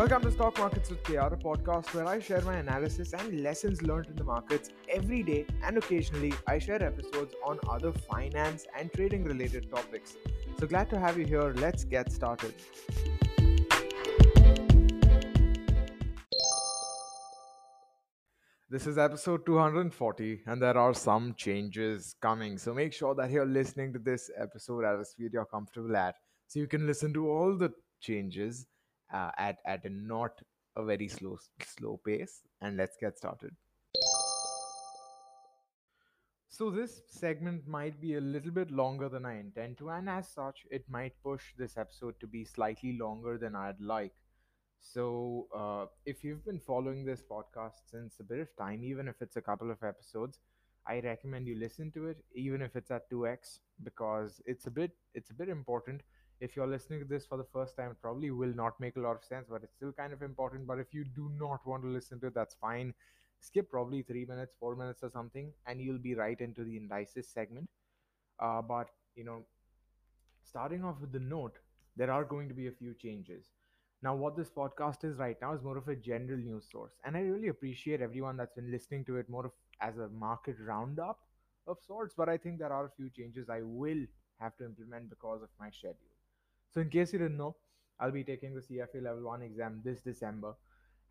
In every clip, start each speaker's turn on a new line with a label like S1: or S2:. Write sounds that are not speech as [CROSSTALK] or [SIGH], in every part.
S1: Welcome to Stock Markets with KR, a podcast where I share my analysis and lessons learned in the markets every day, and occasionally I share episodes on other finance and trading related topics. So glad to have you here. Let's get started. This is episode 240, and there are some changes coming. So make sure that you're listening to this episode at a speed you're comfortable at, so you can listen to all the changes uh, at at a not a very slow slow pace. And let's get started. So this segment might be a little bit longer than I intend to, and as such, it might push this episode to be slightly longer than I'd like. So, uh, if you've been following this podcast since a bit of time, even if it's a couple of episodes, I recommend you listen to it, even if it's at 2x, because it's a bit it's a bit important. If you're listening to this for the first time, probably will not make a lot of sense, but it's still kind of important. But if you do not want to listen to it, that's fine. Skip probably three minutes, four minutes, or something, and you'll be right into the indices segment. Uh, but you know, starting off with the note, there are going to be a few changes. Now, what this podcast is right now is more of a general news source, and I really appreciate everyone that's been listening to it more of as a market roundup of sorts. But I think there are a few changes I will have to implement because of my schedule. So, in case you didn't know, I'll be taking the CFA Level 1 exam this December,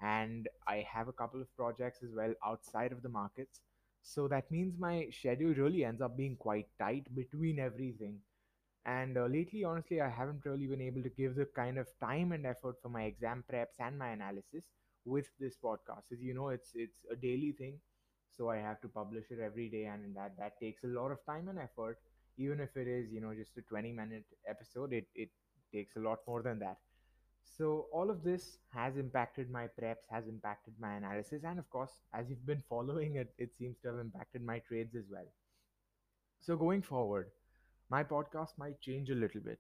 S1: and I have a couple of projects as well outside of the markets. So, that means my schedule really ends up being quite tight between everything. And uh, lately, honestly, I haven't really been able to give the kind of time and effort for my exam preps and my analysis with this podcast. As you know, it's it's a daily thing, so I have to publish it every day, and that that takes a lot of time and effort. Even if it is, you know, just a 20 minute episode, it it takes a lot more than that. So all of this has impacted my preps, has impacted my analysis, and of course, as you've been [LAUGHS] following it, it seems to have impacted my trades as well. So going forward, my podcast might change a little bit.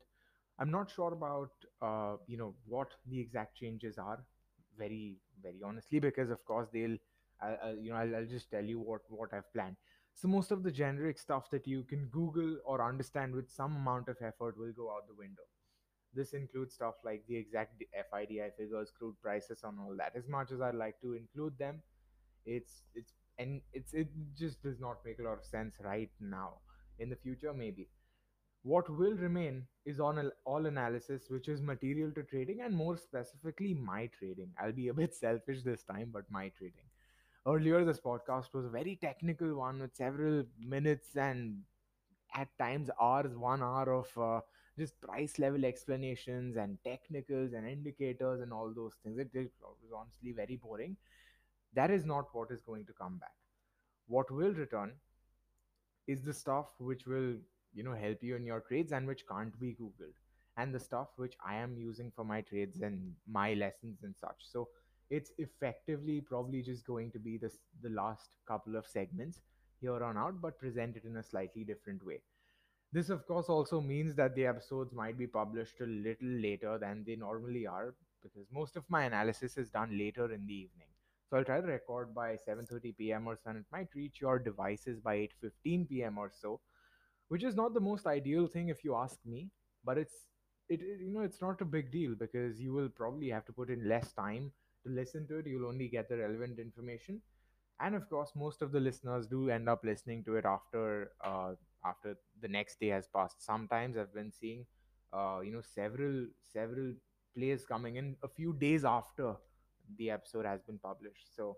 S1: I'm not sure about uh, you know what the exact changes are, very very honestly, because of course they'll I, you know I'll, I'll just tell you what what I've planned. So most of the generic stuff that you can Google or understand with some amount of effort will go out the window. This includes stuff like the exact FIDI figures, crude prices, and all that. As much as I'd like to include them, it's it's and it's it just does not make a lot of sense right now. In the future, maybe what will remain is on all analysis, which is material to trading and more specifically my trading. I'll be a bit [LAUGHS] selfish this time, but my trading. Earlier, this podcast was a very technical one with several minutes and at times hours, one hour of uh, just price level explanations and technicals and indicators and all those things. It, it was honestly very boring. That is not what is going to come back. What will return is the stuff which will you know help you in your trades and which can't be googled and the stuff which i am using for my trades and my lessons and such so it's effectively probably just going to be this the last couple of segments here on out but presented in a slightly different way this of course also means that the episodes might be published a little later than they normally are because most of my analysis is done later in the evening so i'll try to record by 7:30 p.m. or so and it might reach your devices by 8:15 p.m. or so which is not the most ideal thing if you ask me but it's it, you know it's not a big deal because you will probably have to put in less time to listen to it you'll only get the relevant information and of course most of the listeners do end up listening to it after uh, after the next day has passed. Sometimes i've been seeing uh, you know several several plays coming in a few days after the episode has been published. So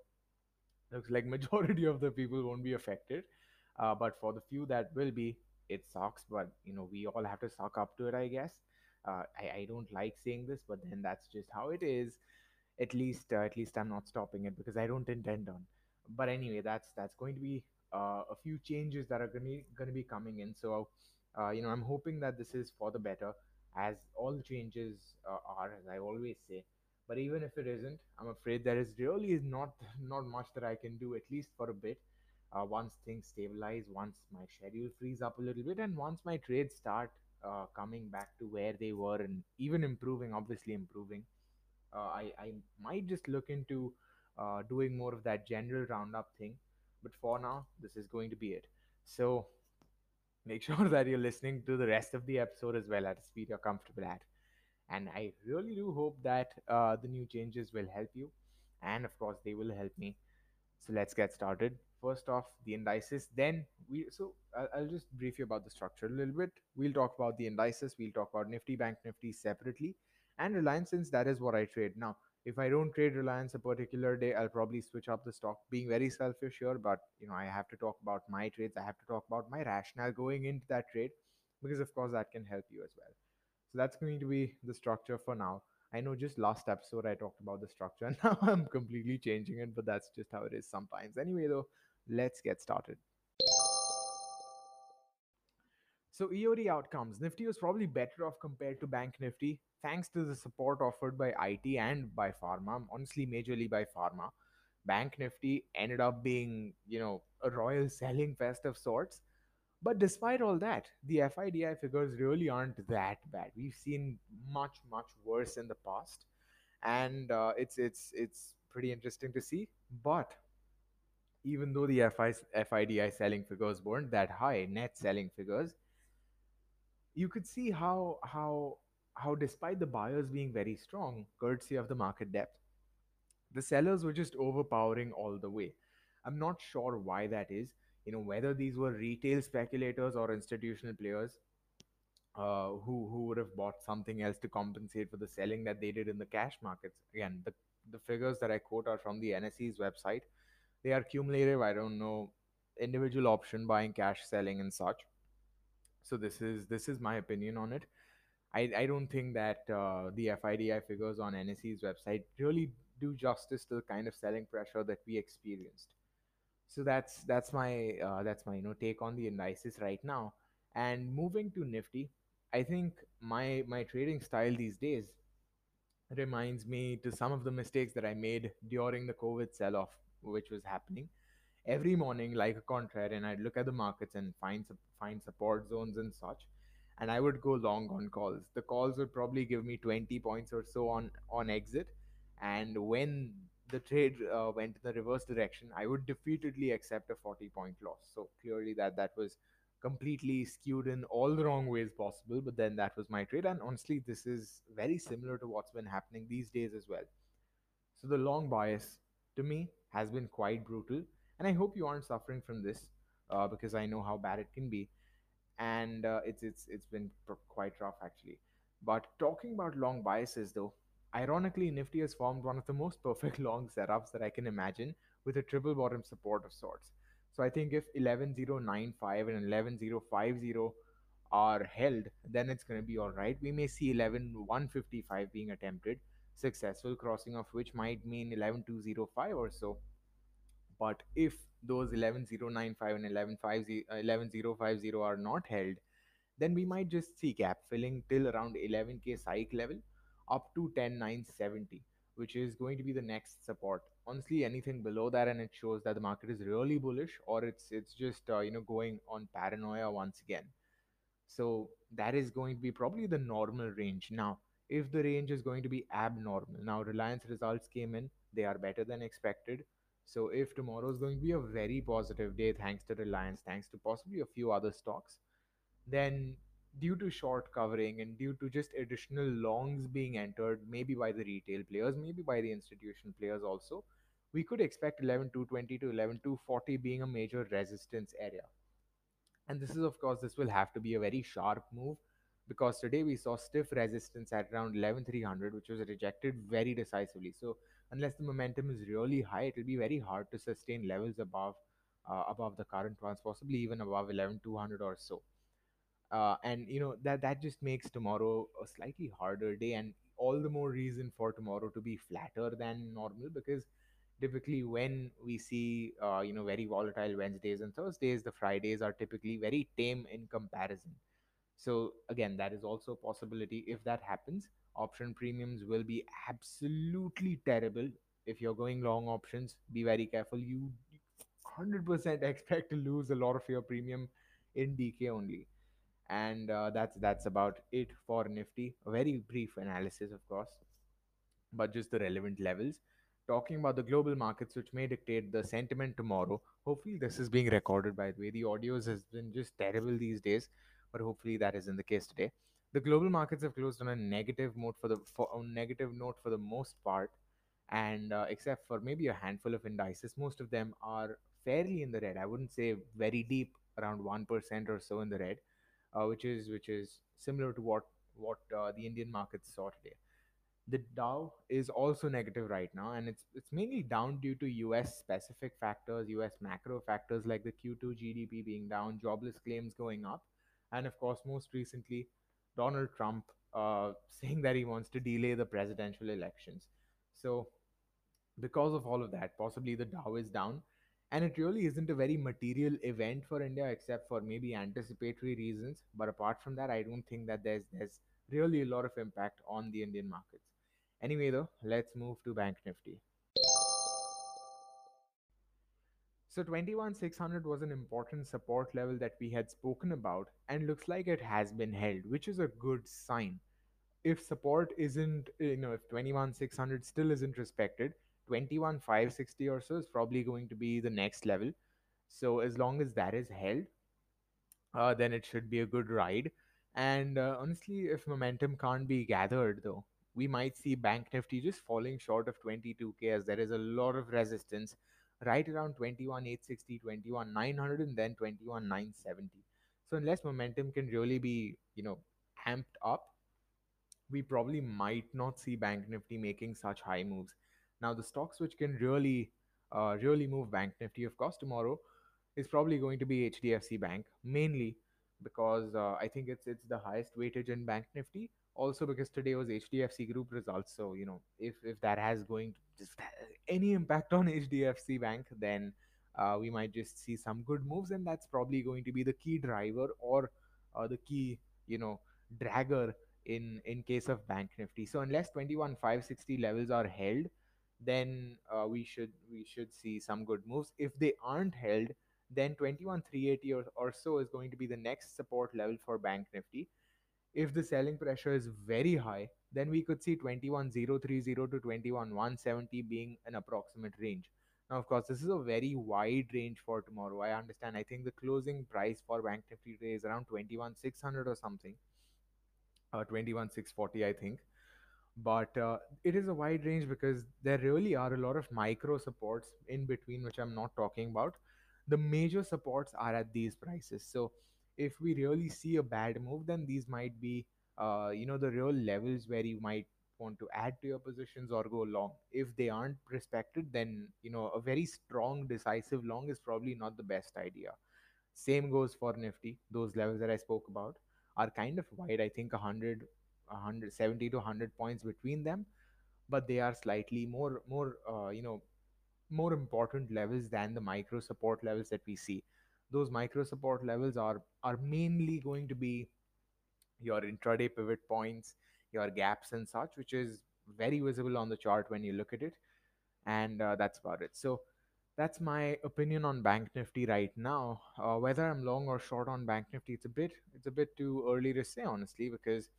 S1: looks like majority [LAUGHS] of the people won't be affected. Uh, but for the few that will be it sucks. But you know we all have to suck up to it i guess. Uh, I, I don't like saying this but then that's just how it is. At least uh, at least i'm not stopping it because i don't intend on. But anyway that's that's going to be uh, a few changes that are going to be coming in. So uh, you know i'm hoping that this is for the better as all changes uh, are as i always say. But even if it isn't i'm afraid there is really not not much that i can do at least for a bit uh, once things stabilize once my schedule frees up a little bit and once my trades start uh, coming back to where they were and even improving obviously improving. Uh, I, I might just look into doing more of that general roundup thing. But for now, this is going to be it. So make [LAUGHS] sure that you're listening to the rest of the episode as well at a speed you're comfortable at. And I really do hope that uh, the new changes will help you. And of course, they will help me. So let's get started. First off, the indices. Then we so I'll, I'll just brief you about the structure a little bit. We'll talk about the indices. We'll talk about Nifty, Bank Nifty separately, and Reliance since that is what I trade now. If I don't trade Reliance a particular day, I'll probably switch up the stock. Being very selfish here, but you know I have to talk about my trades. I have to talk about my rationale going into that trade because of course that can help you as well. So that's going to be the structure for now. I know just last episode I talked about the structure [LAUGHS] and now I'm completely changing it, but that's just how it is sometimes. Anyway, though, let's get started. So, EOD outcomes Nifty was probably better off compared to Bank Nifty thanks to the support offered by IT and by Pharma, honestly, majorly by Pharma. Bank Nifty ended up being, you know, a royal [LAUGHS] selling fest of sorts. But despite all that, the FIDI figures really aren't that bad. We've seen much, much worse in the past and uh, it's it's it's pretty interesting to see. But even though the FI, FIDI selling figures weren't that high, net selling figures, you could see how how how despite the buyers being very strong, courtesy of the market depth, the sellers were just overpowering all the way. I'm not sure why that is. You know whether these were retail speculators or institutional players uh, who who would have bought something else to compensate for the selling that they did in the cash markets. Again, the the figures that I quote are from the NSE's website. They are cumulative. I don't know individual option buying, cash selling, and such. So this is this is my opinion on it. I I don't think that uh, the FIDI figures on NSE's website really do justice to the kind of selling pressure that we experienced. So that's that's my uh, that's my you know take on the indices right now. And moving to Nifty, I think my my trading style these days reminds me to some of the mistakes that I made during the COVID sell-off, which was happening every morning like a contrarian. I'd look at the markets and find find support zones and such, and I would go long on calls. The calls would probably give me 20 points or so on on exit, and when the trade uh, went in the reverse direction, I would defeatedly accept a 40 point loss. So clearly that that was completely skewed in all the wrong ways possible. But then that was my trade, and honestly, this is very similar to what's been happening these days as well. So the long bias to me has been quite brutal, and I hope you aren't suffering from this uh, because I know how bad it can be and uh, it's it's it's been pr- quite rough actually. But talking about long biases though, ironically, Nifty has formed one of the most [LAUGHS] perfect long setups that I can imagine with a triple bottom support of sorts. So I think if 11095 and 11050 are held, then it's going to be all right. We may see 11155 being attempted, successful crossing of which might mean 11205 or so. But if those 11095 and 1150, uh, 11050 are not held, then we might just see gap filling till around 11k psych level up to 10970 which is going to be the next support honestly anything below that and it shows that the market is really bullish or it's it's just uh, you know going on paranoia once again so that is going to be probably the normal range. Now, if the range is going to be abnormal, now Reliance results came in, they are better than expected. So if tomorrow is going to be a very positive day, thanks to Reliance, thanks to possibly a few other stocks, then due to short covering and due to just additional longs being entered, maybe by the retail players, maybe by the institutional players also, we could expect 11220 to 11240 being a major resistance area and this is, of course, this will have to be a very sharp move because today we saw stiff resistance at around 11300, which was rejected very decisively. So unless the momentum is really high, it will be very hard to sustain levels above uh, above the current ones, possibly even above 11200 or so. Uh, and you know that that just makes tomorrow a slightly harder day, and all the more reason for tomorrow to be flatter than normal because typically when we see uh, you know very volatile wednesdays and thursdays the fridays are typically very tame in comparison so again that is also a possibility if that happens option premiums will be absolutely terrible if you're going long options be very careful you 100% expect to lose a lot of your premium in decay only and uh, that's that's about it for nifty a very brief analysis of course but just the relevant levels. Talking about the global markets, which may dictate the sentiment tomorrow. Hopefully, this is being recorded by the way. The audios has been just terrible these days, but hopefully, that isn't the case today. The global markets have closed on a negative note for the for a negative note for the most part, and uh, except for maybe a handful of indices, most of them are fairly in the red. I wouldn't say very deep, around one percent or so in the red, uh, which is which is similar to what what uh, the Indian markets saw today. The Dow is also negative right now, and it's it's mainly down due to U.S. specific factors, U.S. macro factors like the Q2 GDP being down, jobless claims going up, and of course, most recently, Donald Trump uh, [LAUGHS] saying that he wants to delay the presidential elections. So, because of all of that, possibly the Dow is down, and it really isn't a very material event for India, except for maybe anticipatory reasons. But apart from that, I don't think that there's there's really a lot of impact on the Indian markets. Anyway, though, let's move to Bank Nifty. So 21600 was an important support level that we had spoken about and looks like it has been held, which is a good sign. If support isn't, you know, if 21600 still isn't respected, 21560 or so is probably going to be the next level. So as long as that is held, uh, then it should be a good ride. And uh, honestly, if momentum can't be gathered, though, we might see Bank Nifty just falling short of 22k as there is a lot of resistance right around 21,860, 21,900, and then 21,970. So unless momentum can really be, you know, amped up, we probably might not see Bank Nifty making such high moves. Now, the stocks which can really, uh, really move Bank Nifty, of course, tomorrow is probably going to be HDFC Bank, mainly because uh, I think it's it's the highest weightage in Bank Nifty. Also because today was HDFC Group results, so you know if if that has going just any impact on [LAUGHS] HDFC Bank, then uh, we might just see some good moves, and that's probably going to be the key driver or uh, the key you know dragger in in case of Bank Nifty. So unless 21,560 levels are held, then uh, we should we should see some good moves. If they aren't held, then 21,380 or, or so is going to be the next support level for Bank Nifty. If the selling pressure is very high, then we could see 21,030 to 21,170 being an approximate range. Now, of course, this is a very wide range for tomorrow. I understand. I think the closing price for Bank Nifty today is around 21,600 or something, uh, 21,640, I think but uh, it is a wide range because there really are a lot of micro supports in between which i'm not talking about the major supports are at these prices so if we really see a bad move then these might be uh, you know the real levels where you might want to add to your positions or go long. If they aren't respected then you know a very strong decisive long is probably not the best idea. Same goes for nifty. Those levels that i spoke about are kind of wide. I think 100 170 to 100 points between them but they are slightly more more uh, you know more important levels than the micro support levels that we see those micro support levels are are mainly going to be your intraday pivot points your gaps and such which is very visible on the chart when you look at it. And uh, that's about it. So that's my opinion on bank nifty right now. Uh, whether i'm long or short on bank nifty it's a bit it's a bit too early to say honestly because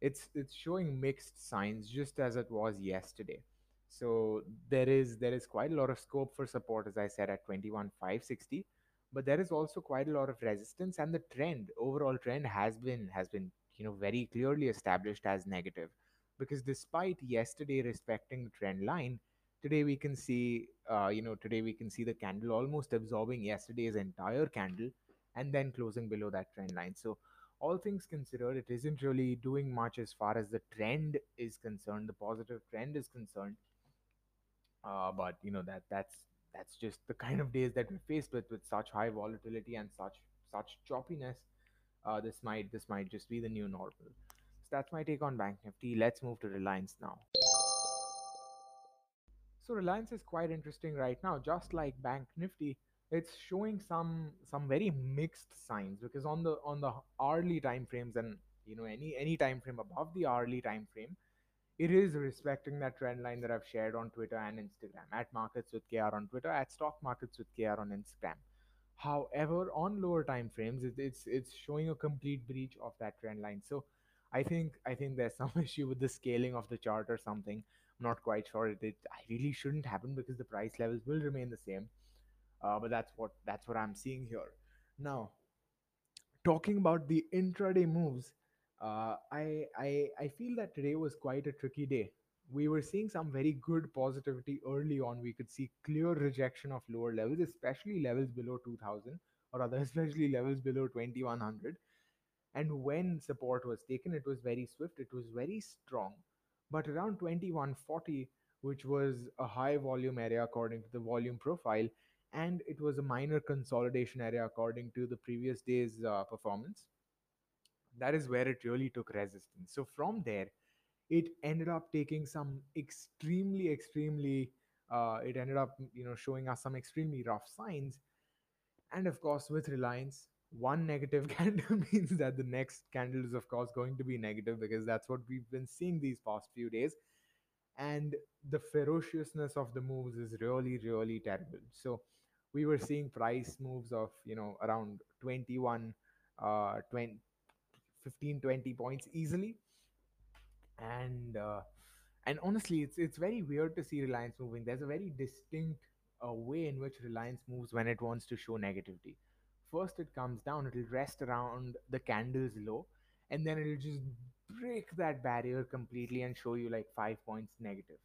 S1: it's it's showing mixed signs just as it was yesterday. So there is there is quite a lot of scope for support as i said at 21560 but there is also quite a lot of resistance and the trend overall trend has been has been you know very clearly established as negative because despite yesterday respecting the trend line today we can see uh, you know today we can see the candle almost absorbing yesterday's entire candle and then closing below that trend line so all things considered, it isn't really doing much as far as the trend is concerned, the positive trend is concerned. Uh, but you know that that's that's just the kind of days that we're faced with with such high volatility and such such choppiness. Uh, this might this might just be the new normal. So that's my take on Bank Nifty. Let's move to Reliance now. So Reliance is quite interesting right now, just like Bank Nifty. It's showing some some very mixed signs because on the on the hourly time frames and you know any any time frame above the hourly time frame, it is respecting that trend line that I've shared on Twitter and Instagram at Markets with KR on Twitter, at Stock Markets with KR on Instagram. However, on lower time frames, it, it's it's showing a complete breach of that trend line. So I think I think there's some [LAUGHS] issue with the scaling of the chart or something. I'm not quite sure. It, it really shouldn't happen because the price levels will remain the same. Uh, but that's what that's what I'm seeing here. Now, talking about the intraday moves, Uh, I, I I feel that today was quite a tricky day. We were seeing some very good positivity early on. We could see clear rejection of lower levels, especially levels below 2000, or other [LAUGHS] especially levels below 2100 and when support was taken it was very swift it was very strong but around 2140 which was a high volume area according to the volume profile and it was a minor consolidation area according to the previous day's uh, performance that is where it really took resistance so from there it ended up taking some extremely extremely uh, it ended up you know showing us some extremely rough signs and of course, with Reliance, one negative [LAUGHS] candle means that the next candle is, of course, going to be negative because that's what we've been seeing these past few days. And the ferociousness of the moves is really, really terrible. So we were seeing price moves of, you know, around 21, uh, 20, 15, 20 points easily. And uh, and honestly it's it's very weird to see reliance moving. There's a very distinct uh, way in which reliance moves when it wants to show negativity. First it comes down it'll rest around the candles low and then it'll just break that barrier completely and show you like 5 points negative.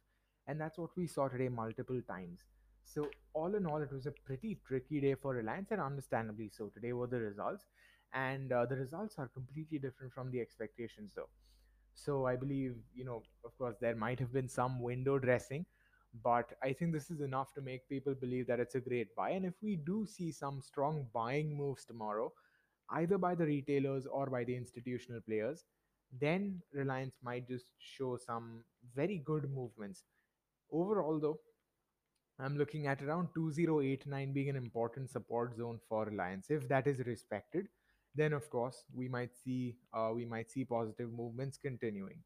S1: And that's what we saw today multiple times. So all in all it was a pretty tricky day for reliance and understandably so. Today were the results and uh, the results are completely different from the expectations though so I believe, you know, of course, there might have been some window dressing, but I think this is enough to make people believe that it's a great buy. And if we do see some strong buying moves tomorrow, either by the retailers or by the institutional players, then Reliance might just show some very good movements. Overall, though, I'm looking at around 2089 being an important support zone for Reliance. If that is respected, then of course we might see uh, we might see positive movements continuing.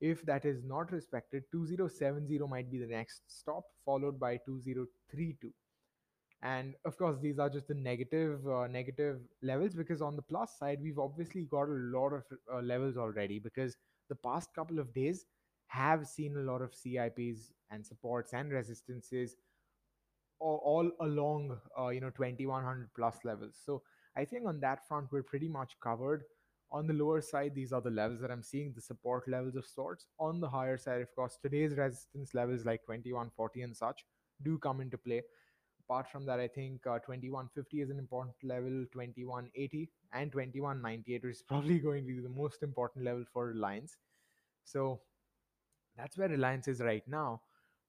S1: If that is not respected, 2070 might be the next stop, followed by 2032. And of course, these are just the negative uh, negative levels because on the plus side, we've obviously got a lot of uh, levels already because the past couple of days have seen a lot of CIPs and supports and resistances all, all along uh, you know 2100 plus levels so i think on that front we're pretty much covered on the lower side these are the levels that i'm seeing the support levels of sorts on the higher side of course today's resistance levels like 2140 and such do come into play apart from that i think uh, 2150 is an important level 2180 and 2198 is [LAUGHS] probably going to be the most important level for reliance so that's where Reliance is right now.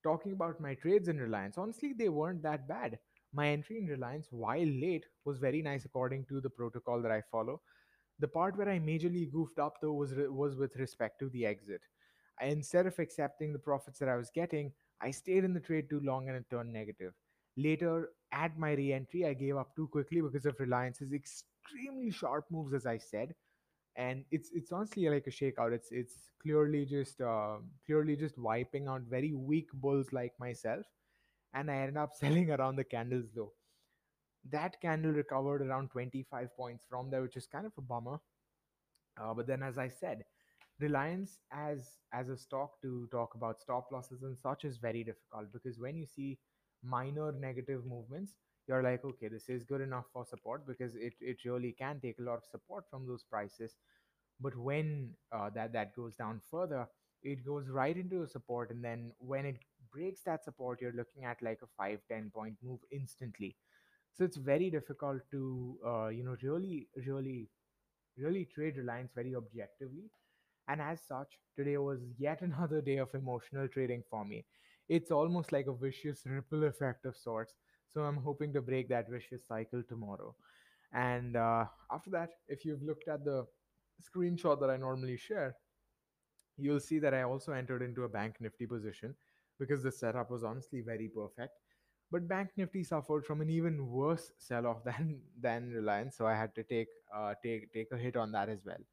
S1: Talking about my trades in Reliance, honestly, they weren't that bad. My entry in Reliance, while late, was very nice according to the protocol that I follow. The part where I majorly goofed up though was re- was with respect to the exit. I, instead of accepting the profits that I was getting, I stayed in the trade too long and it turned negative. Later, at my re-entry, I gave up too quickly because of Reliance's extremely sharp moves, as I said and it's it's honestly like a shakeout. It's it's clearly just uh, clearly just wiping out very weak bulls like myself, and I ended up [LAUGHS] selling around the candles low. That candle recovered around 25 points from there, which is kind of a bummer. Uh, but then, as I said, reliance as as a stock to talk about stop losses and such is very difficult because when you see minor negative movements you're like okay this is good enough for support because it, it really can take a lot of support from those prices but when uh, that that goes down further it goes right into a support and then when it breaks that support you're looking at like a 5 10 point move instantly. So it's very difficult to uh, you know really really really trade reliance very objectively. And as such today was yet [LAUGHS] another day of emotional trading for me. It's almost like a vicious ripple effect of sorts. So i'm hoping to break that vicious cycle tomorrow. And uh, after that if you've looked at the screenshot that I normally share, you'll see that I also entered into a Bank Nifty position because the setup was honestly very perfect. But Bank Nifty suffered from an even worse sell-off [LAUGHS] than than Reliance, so I had to take uh, take take a hit on that as well.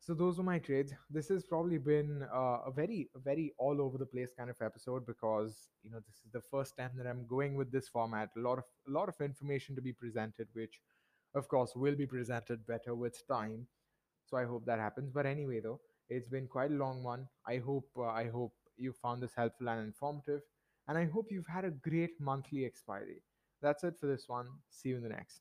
S1: So those were my trades. This has probably been uh, a very very all over the place kind of episode because you know this is the first time that I'm going with this format. A lot of a lot of information to be presented, which of course will be presented better with time so i hope that happens but anyway though it's been quite a long one i hope uh, i hope you found this helpful and informative and i hope you've had a great monthly expiry. That's it for this one. See you in the next